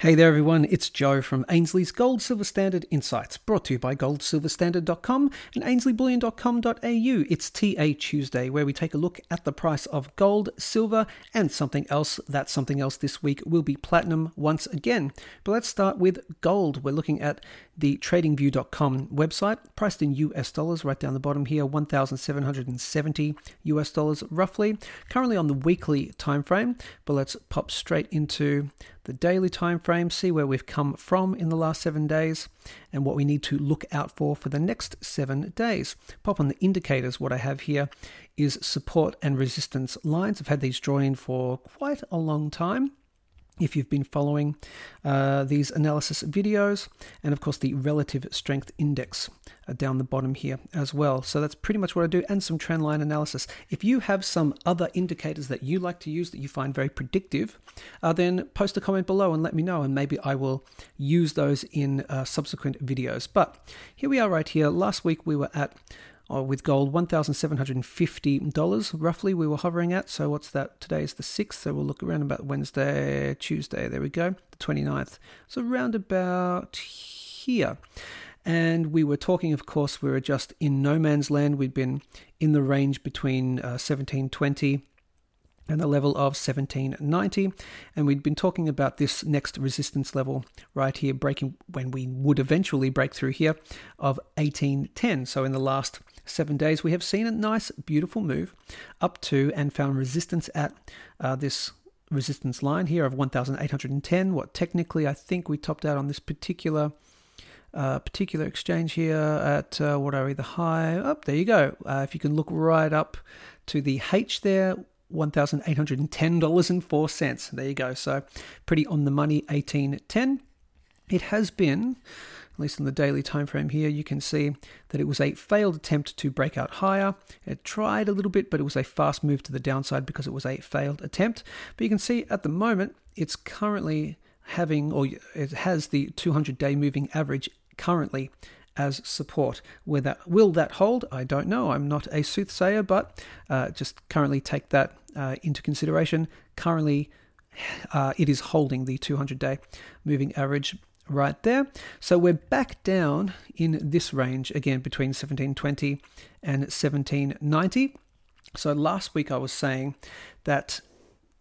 Hey there, everyone. It's Joe from Ainslie's Gold Silver Standard Insights, brought to you by goldsilverstandard.com and ainslieBullion.com.au. It's TA Tuesday, where we take a look at the price of gold, silver, and something else. That something else this week will be platinum once again. But let's start with gold. We're looking at the tradingview.com website, priced in US dollars, right down the bottom here, 1,770 US dollars roughly. Currently on the weekly time frame, but let's pop straight into the daily time frame, see where we've come from in the last seven days, and what we need to look out for for the next seven days. Pop on the indicators. What I have here is support and resistance lines. I've had these drawn in for quite a long time if you've been following uh, these analysis videos, and of course the relative strength index uh, down the bottom here as well. So that's pretty much what I do, and some trend line analysis. If you have some other indicators that you like to use that you find very predictive, uh, then post a comment below and let me know, and maybe I will use those in uh, subsequent videos. But here we are right here. Last week we were at with gold $1,750 roughly we were hovering at. So what's that? Today is the 6th, so we'll look around about Wednesday, Tuesday, there we go, the 29th. So around about here. And we were talking, of course, we were just in no man's land. We'd been in the range between uh, 1720 and the level of 1790 and we'd been talking about this next resistance level right here breaking when we would eventually break through here of 1810 so in the last seven days, we have seen a nice, beautiful move up to and found resistance at uh, this resistance line here of 1810. What technically I think we topped out on this particular. Uh, particular exchange here at uh, what are we the high up oh, there you go uh, if you can look right up to the H there $1,810.04 there you go so pretty on the money 1810 it has been at least in the daily time frame here, you can see that it was a failed attempt to break out higher. It tried a little bit, but it was a fast move to the downside because it was a failed attempt. But you can see at the moment, it's currently having, or it has the 200 day moving average currently as support. Where that will that hold? I don't know. I'm not a soothsayer, but uh, just currently take that uh, into consideration. Currently, uh, it is holding the 200 day moving average right there. So we're back down in this range again between 1720 and 1790. So last week I was saying that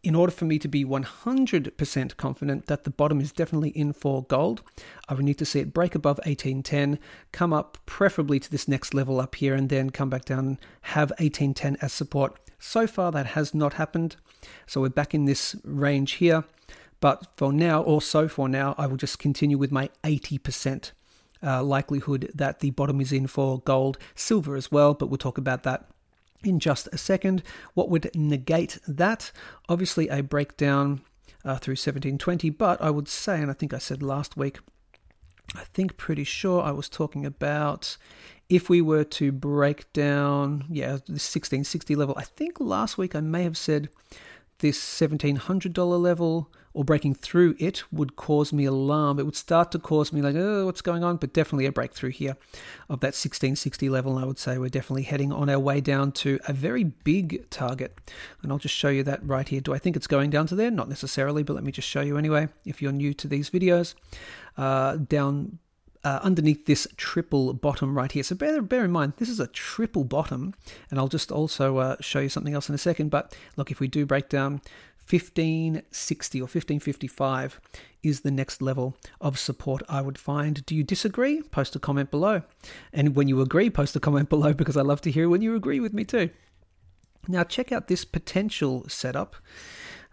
in order for me to be 100% confident that the bottom is definitely in for gold, I would need to see it break above 1810, come up preferably to this next level up here, and then come back down, and have 1810 as support. So far, that has not happened. So we're back in this range here. But for now, or so for now, I will just continue with my 80% uh, likelihood that the bottom is in for gold, silver as well, but we'll talk about that in just a second. What would negate that? Obviously, a breakdown uh, through 1720, but I would say, and I think I said last week, I think pretty sure I was talking about if we were to break down, yeah, the 1660 level. I think last week I may have said this $1700 level or breaking through it would cause me alarm. It would start to cause me like, oh, what's going on? But definitely a breakthrough here of that 1660 level. I would say we're definitely heading on our way down to a very big target. And I'll just show you that right here. Do I think it's going down to there? Not necessarily, but let me just show you anyway. If you're new to these videos, uh, down uh, underneath this triple bottom right here. So bear, bear in mind, this is a triple bottom, and I'll just also uh, show you something else in a second. But look, if we do break down 1560 or 1555 is the next level of support I would find. Do you disagree? Post a comment below. And when you agree, post a comment below because I love to hear when you agree with me too. Now, check out this potential setup.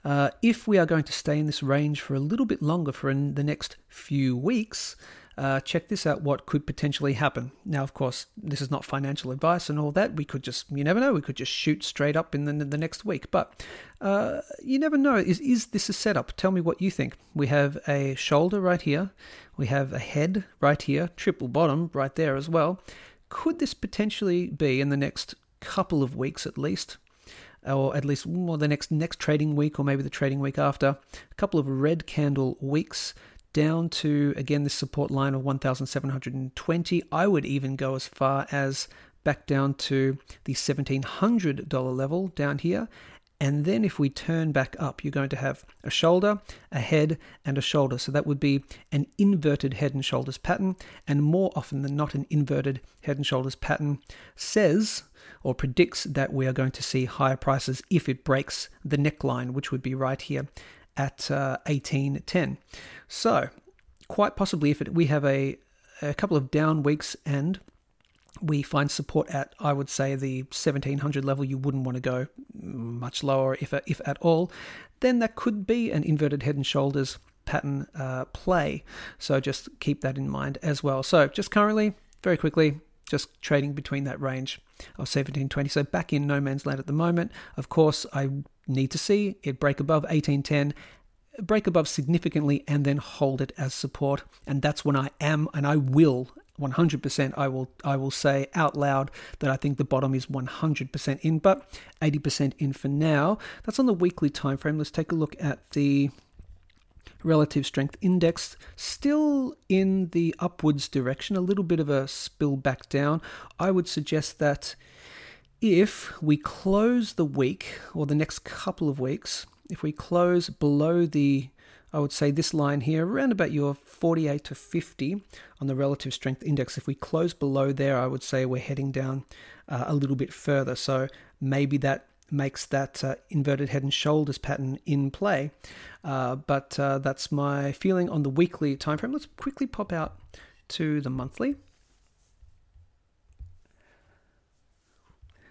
Uh, if we are going to stay in this range for a little bit longer for the next few weeks, uh, check this out what could potentially happen. Now, of course, this is not financial advice and all that. We could just, you never know, we could just shoot straight up in the, the next week. But uh, you never know. Is, is this a setup? Tell me what you think. We have a shoulder right here, we have a head right here, triple bottom right there as well. Could this potentially be in the next couple of weeks at least? or at least well, the next next trading week, or maybe the trading week after, a couple of red candle weeks down to again this support line of 1720 i would even go as far as back down to the $1700 level down here And then if we turn back up, you're going to have a shoulder, a head, and a shoulder. So that would be an inverted head and shoulders pattern. And more often than not, an inverted head and shoulders pattern says or predicts that we are going to see higher prices if it breaks the neckline, which would be right here at uh, 1810. So, quite possibly, if it, we have a, a couple of down weeks and we find support at, I would say, the 1700 level. You wouldn't want to go much lower, if, if at all. Then that could be an inverted head and shoulders pattern uh, play. So just keep that in mind as well. So just currently, very quickly, just trading between that range of 1720. So back in no man's land at the moment. Of course, I need to see it break above 1810 break above significantly and then hold it as support and that's when I am and I will 100% I will I will say out loud that I think the bottom is 100% in but 80% in for now that's on the weekly time frame let's take a look at the relative strength index still in the upwards direction a little bit of a spill back down I would suggest that if we close the week or the next couple of weeks if we close below the I would say this line here, around about your 48 to 50 on the relative strength index. If we close below there, I would say we're heading down uh, a little bit further. So maybe that makes that uh, inverted head and shoulders pattern in play. Uh, but uh, that's my feeling on the weekly time frame. Let's quickly pop out to the monthly.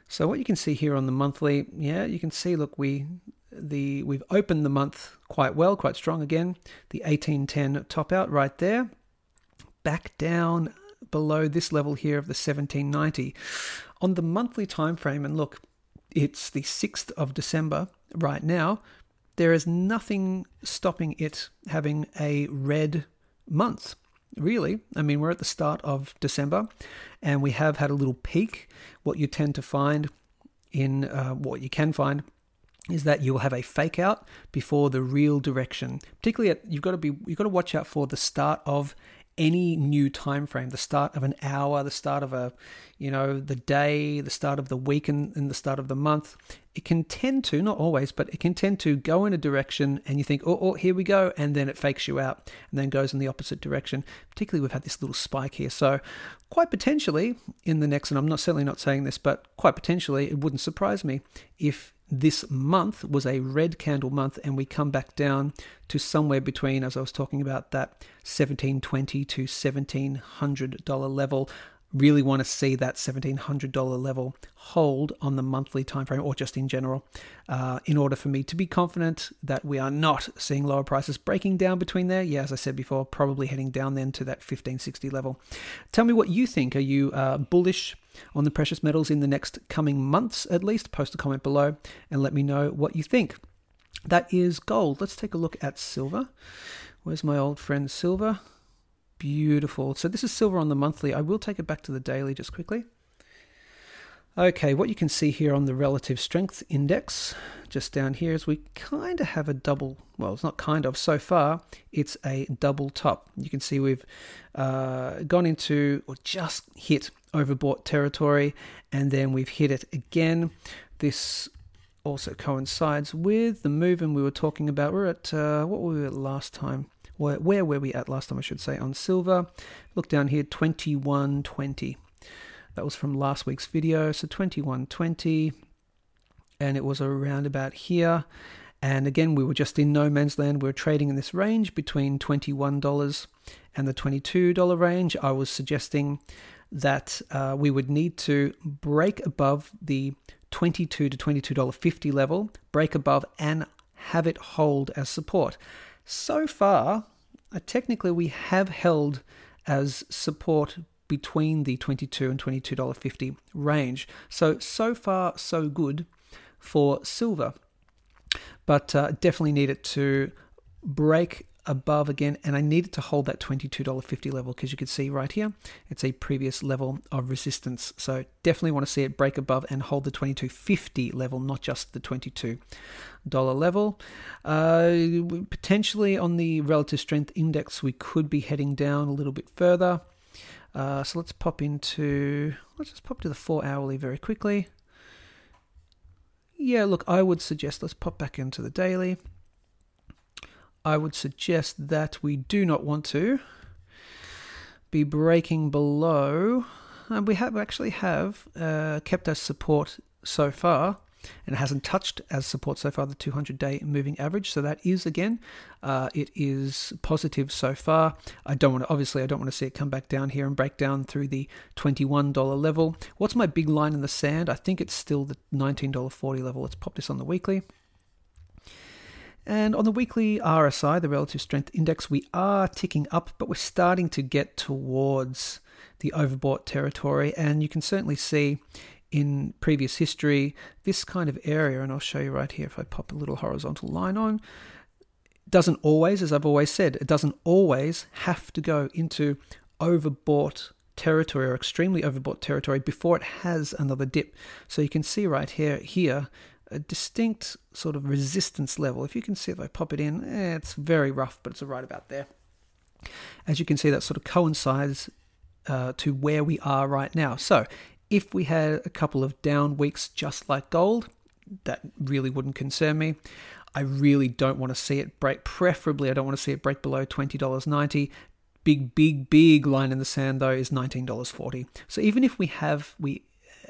So what you can see here on the monthly, yeah, you can see, look, we the we've opened the month quite well, quite strong again. The 1810 top out right there. Back down below this level here of the 1790. On the monthly time frame, and look, it's the 6th of December right now. There is nothing stopping it having a red month really. I mean, we're at the start of December and we have had a little peak. What you tend to find in uh, what you can find is that you'll have a fake out before the real direction. Particularly, at, you've got to be you've got to watch out for the start of any new time frame, the start of an hour, the start of a, you know, the day, the start of the week, and, and the start of the month. It can tend to, not always, but it can tend to go in a direction, and you think, oh, oh, here we go, and then it fakes you out, and then goes in the opposite direction. Particularly, we've had this little spike here, so quite potentially in the next, and I'm not certainly not saying this, but quite potentially, it wouldn't surprise me if this month was a red candle month and we come back down to somewhere between as i was talking about that 1720 to 1700 dollar level. Really want to see that $1700 level hold on the monthly time frame or just in general uh, in order for me to be confident that we are not seeing lower prices breaking down between there. Yeah as i said before probably heading down then to that 1560 level. Tell me what you think. Are you uh, bullish on the precious metals in the next coming months at least post a comment below and let me know what you think that is gold let's take a look at silver where's my old friend silver Beautiful. So this is silver on the monthly. I will take it back to the daily just quickly. Okay, what you can see here on the relative strength index, just down here, is we kind of have a double, well, it's not kind of, so far, it's a double top. You can see we've uh, gone into, or just hit overbought territory, and then we've hit it again. This also coincides with the move and we were talking about. We're at, uh, what were we at last time? where, where were we at last time, I should say, on silver? Look down here, 2120. That was from last week's video, so 2120, and it was around about here. And again, we were just in no man's land. We were trading in this range between $21 and the $22 range. I was suggesting that uh, we would need to break above the 22 to $22.50 level, break above, and have it hold as support. So far, uh, technically we have held as support between the 22 and $22.50 range. So, so far, so good for silver. But uh, definitely need it to break above again, and I needed to hold that $22.50 level because you can see right here, it's a previous level of resistance. So definitely want to see it break above and hold the 22.50 level, not just the 22 dollar level. Uh, potentially on the relative strength index, we could be heading down a little bit further. Uh, so let's pop into, let's just pop to the four hourly very quickly. yeah, look, I would suggest let's pop back into the daily. I would suggest that we do not want to be breaking below. And we have actually have uh, kept as support so far and hasn't touched as support so far the 200 day moving average. So that is again, uh, it is positive so far. I don't want to, obviously, I don't want to see it come back down here and break down through the $21 level. What's my big line in the sand? I think it's still the $19.40 level. Let's pop this on the weekly. And on the weekly RSI, the relative strength index, we are ticking up, but we're starting to get towards the overbought territory. And you can certainly see in previous history, this kind of area, and I'll show you right here if I pop a little horizontal line on, doesn't always, as I've always said, it doesn't always have to go into overbought territory or extremely overbought territory before it has another dip. So you can see right here, here, a distinct sort of resistance level. If you can see if I pop it in, eh, it's very rough, but it's right about there. As you can see, that sort of coincides uh, to where we are right now. So if we had a couple of down weeks just like gold, that really wouldn't concern me. I really don't want to see it break. Preferably, I don't want to see it break below $20.90. Big, big, big line in the sand though is $19.40. So even if we have we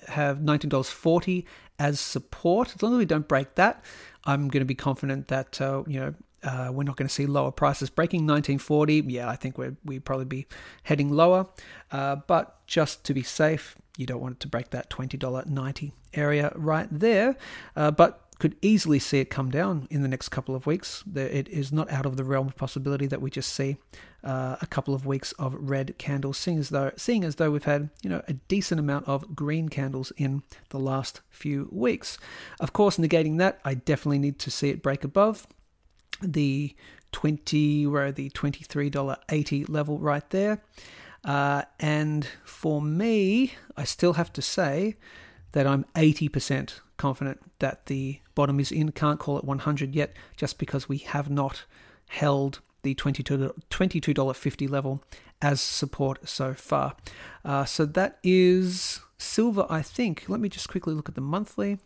have $19.40 as support, as long as we don't break that, I'm going to be confident that uh, you know uh, we're not going to see lower prices breaking 1940. Yeah, I think we're we probably be heading lower. Uh, but just to be safe, you don't want it to break that $20.90 area right there, uh, but could easily see it come down in the next couple of weeks. It is not out of the realm of possibility that we just see uh, a couple of weeks of red candles, seeing as though seeing as though we've had you know a decent amount of green candles in the last few weeks. Of course, negating that, I definitely need to see it break above the 20 where the $23.80 level right there. Uh, and for me, I still have to say that I'm 80% confident that the bottom is in. Can't call it 100 yet, just because we have not held the $22, $22.50 level as support so far. Uh, so that is silver, I think. Let me just quickly look at the monthly.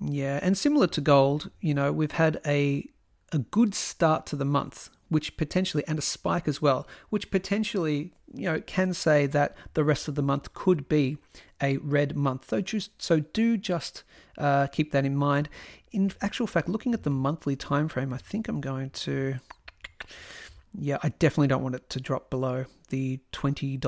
Yeah, and similar to gold, you know, we've had a a good start to the month which potentially, and a spike as well, which potentially, you know, can say that the rest of the month could be a red month. So, just, so do just uh, keep that in mind. In actual fact, looking at the monthly time frame, I think I'm going to. Yeah, I definitely don't want it to drop below the $20.90,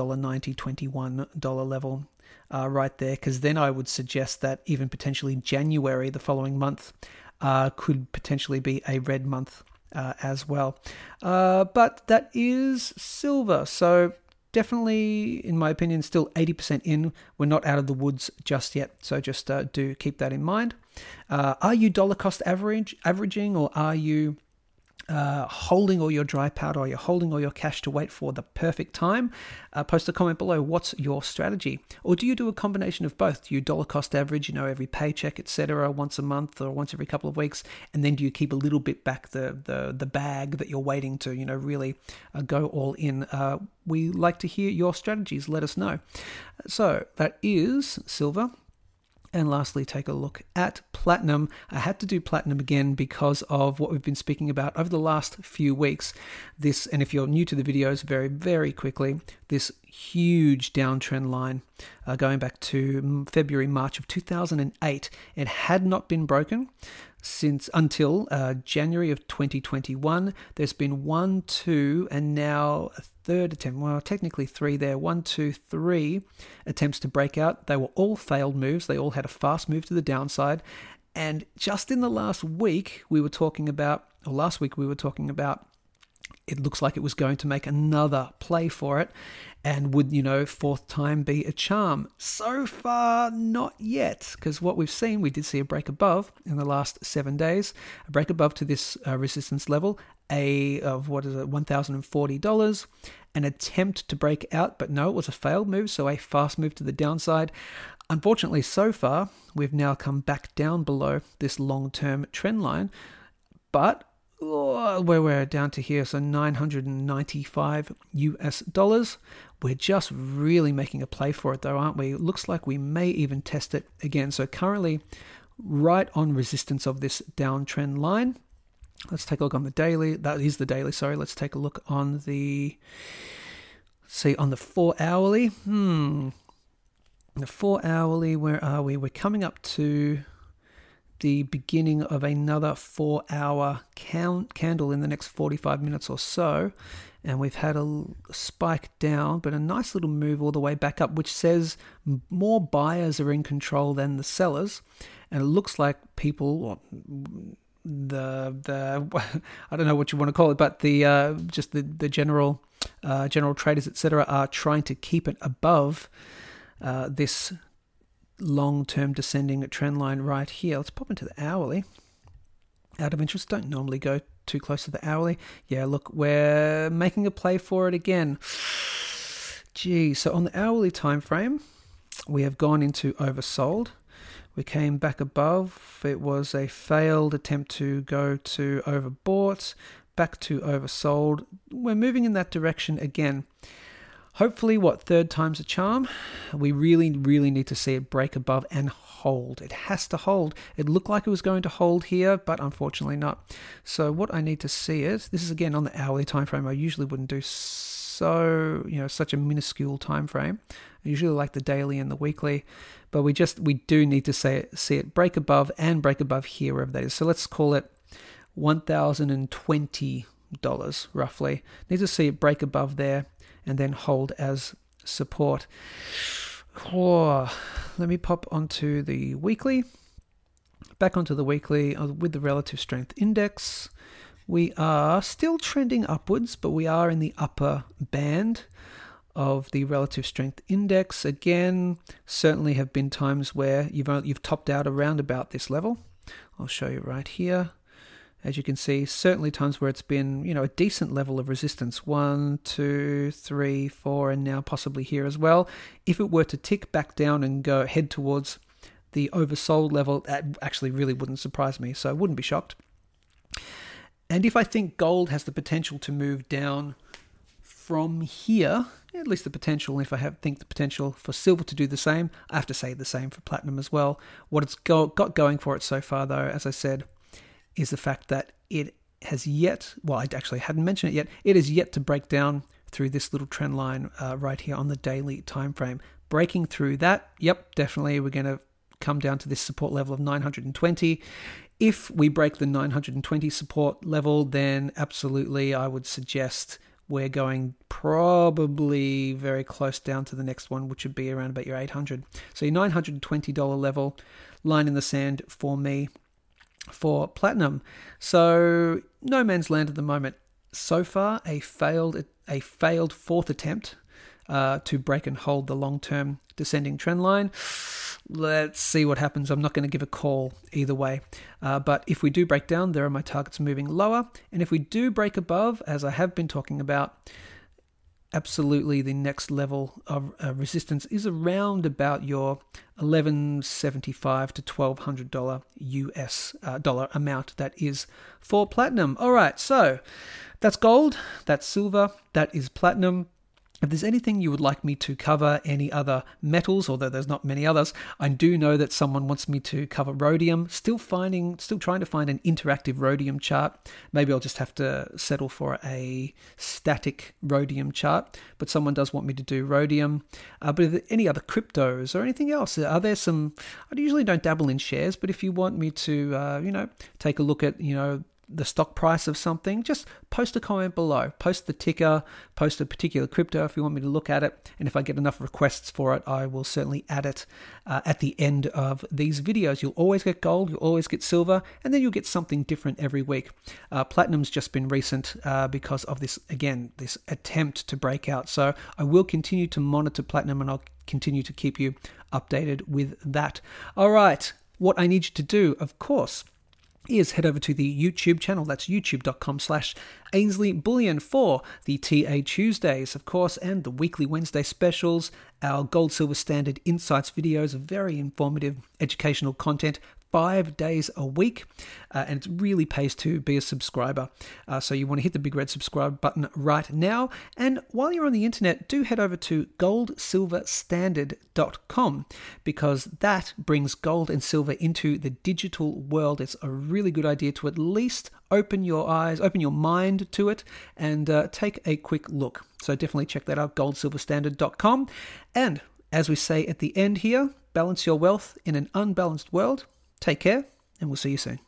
$21 level uh, right there, because then I would suggest that even potentially January, the following month, uh, could potentially be a red month uh, as well. Uh, but that is silver. So definitely, in my opinion, still 80% in. We're not out of the woods just yet. So just uh, do keep that in mind. Uh, are you dollar cost average averaging or are you uh, holding all your dry powder or you're holding all your cash to wait for the perfect time, uh, post a comment below. What's your strategy? Or do you do a combination of both? Do you dollar cost average, you know, every paycheck, etc., once a month or once every couple of weeks, and then do you keep a little bit back the the the bag that you're waiting to, you know, really uh, go all in? Uh, we like to hear your strategies. Let us know. So that is silver. And lastly, take a look at platinum. I had to do platinum again because of what we've been speaking about over the last few weeks. This, and if you're new to the videos, very, very quickly, this huge downtrend line uh, going back to February, March of 2008. It had not been broken since until uh, January of 2021. There's been one, two, and now a third attempt. Well, technically three there. One, two, three attempts to break out. They were all failed moves. They all had a fast move to the downside. And just in the last week, we were talking about, or last week, we were talking about it looks like it was going to make another play for it. And would, you know, fourth time be a charm? So far, not yet, because what we've seen, we did see a break above in the last seven days, a break above to this uh, resistance level, a of what is it, $1,040, an attempt to break out, but no, it was a failed move, so a fast move to the downside. Unfortunately, so far, we've now come back down below this long term trend line, but oh, where we're down to here, so 995 US dollars. We're just really making a play for it, though, aren't we? Looks like we may even test it again. So, currently, right on resistance of this downtrend line. Let's take a look on the daily. That is the daily, sorry. Let's take a look on the, see, on the four hourly. Hmm. The four hourly, where are we? We're coming up to the beginning of another four hour count, candle in the next 45 minutes or so. And we've had a spike down, but a nice little move all the way back up, which says more buyers are in control than the sellers. And it looks like people, the the I don't know what you want to call it, but the uh, just the the general uh, general traders etc. are trying to keep it above uh, this long term descending trend line right here. Let's pop into the hourly. Out of interest, don't normally go too close to the hourly. Yeah, look, we're making a play for it again. Gee, so on the hourly time frame, we have gone into oversold. We came back above. It was a failed attempt to go to overbought, back to oversold. We're moving in that direction again. Hopefully, what third time's a charm? We really, really need to see it break above and hold. It has to hold. It looked like it was going to hold here, but unfortunately not. So what I need to see is this is again on the hourly time frame. I usually wouldn't do so you know such a minuscule time frame. I usually like the daily and the weekly, but we just we do need to see it, see it break above and break above here wherever that is. So let's call it one thousand and twenty dollars roughly. Need to see it break above there and then hold as support. Oh, let me pop onto the weekly. Back onto the weekly uh, with the relative strength index. We are still trending upwards, but we are in the upper band of the relative strength index. Again, certainly have been times where you've you've topped out around about this level. I'll show you right here as you can see, certainly times where it's been, you know, a decent level of resistance. One, two, three, four, and now possibly here as well. If it were to tick back down and go head towards the oversold level, that actually really wouldn't surprise me. So I wouldn't be shocked. And if I think gold has the potential to move down from here, at least the potential, if I have think the potential for silver to do the same, I have to say the same for platinum as well. What it's go, got going for it so far, though, as I said, is the fact that it has yet, well, I actually hadn't mentioned it yet, it is yet to break down through this little trend line uh, right here on the daily time frame. Breaking through that, yep, definitely we're going to come down to this support level of 920. If we break the 920 support level, then absolutely I would suggest we're going probably very close down to the next one, which would be around about your 800. So your $920 level, line in the sand for me for platinum. So no man's land at the moment. So far, a failed a failed fourth attempt uh, to break and hold the long-term descending trend line. Let's see what happens. I'm not going to give a call either way. Uh, but if we do break down, there are my targets moving lower. And if we do break above, as I have been talking about, absolutely the next level of uh, resistance is around about your 1175 to 1200 dollar US uh, dollar amount that is for platinum. All right, so that's gold, that's silver, that is platinum. If there's anything you would like me to cover, any other metals, although there's not many others, I do know that someone wants me to cover rhodium. Still finding, still trying to find an interactive rhodium chart. Maybe I'll just have to settle for a static rhodium chart. But someone does want me to do rhodium. Uh, but any other cryptos or anything else? Are there some? I usually don't dabble in shares, but if you want me to, uh, you know, take a look at, you know, the stock price of something, just post a comment below. Post the ticker, post a particular crypto if you want me to look at it. And if I get enough requests for it, I will certainly add it uh, at the end of these videos. You'll always get gold, you'll always get silver, and then you'll get something different every week. Uh, platinum's just been recent uh, because of this, again, this attempt to break out. So I will continue to monitor platinum and I'll continue to keep you updated with that. All right, what I need you to do, of course, is head over to the YouTube channel. That's youtube.com slash Ainslie Bullion for the TA Tuesdays, of course, and the weekly Wednesday specials, our Gold Silver Standard Insights videos, very informative educational content five days a week, uh, and it really pays to be a subscriber. Uh, so you want to hit the big red subscribe button right now. And while you're on the internet, do head over to goldsilverstandard.com because that brings gold and silver into the digital world. It's a really good idea to at least open your eyes, open your mind to it, and uh, take a quick look. So definitely check that out, goldsilverstandard.com. And as we say at the end here, balance your wealth in an unbalanced world. Take care, and we'll see you soon.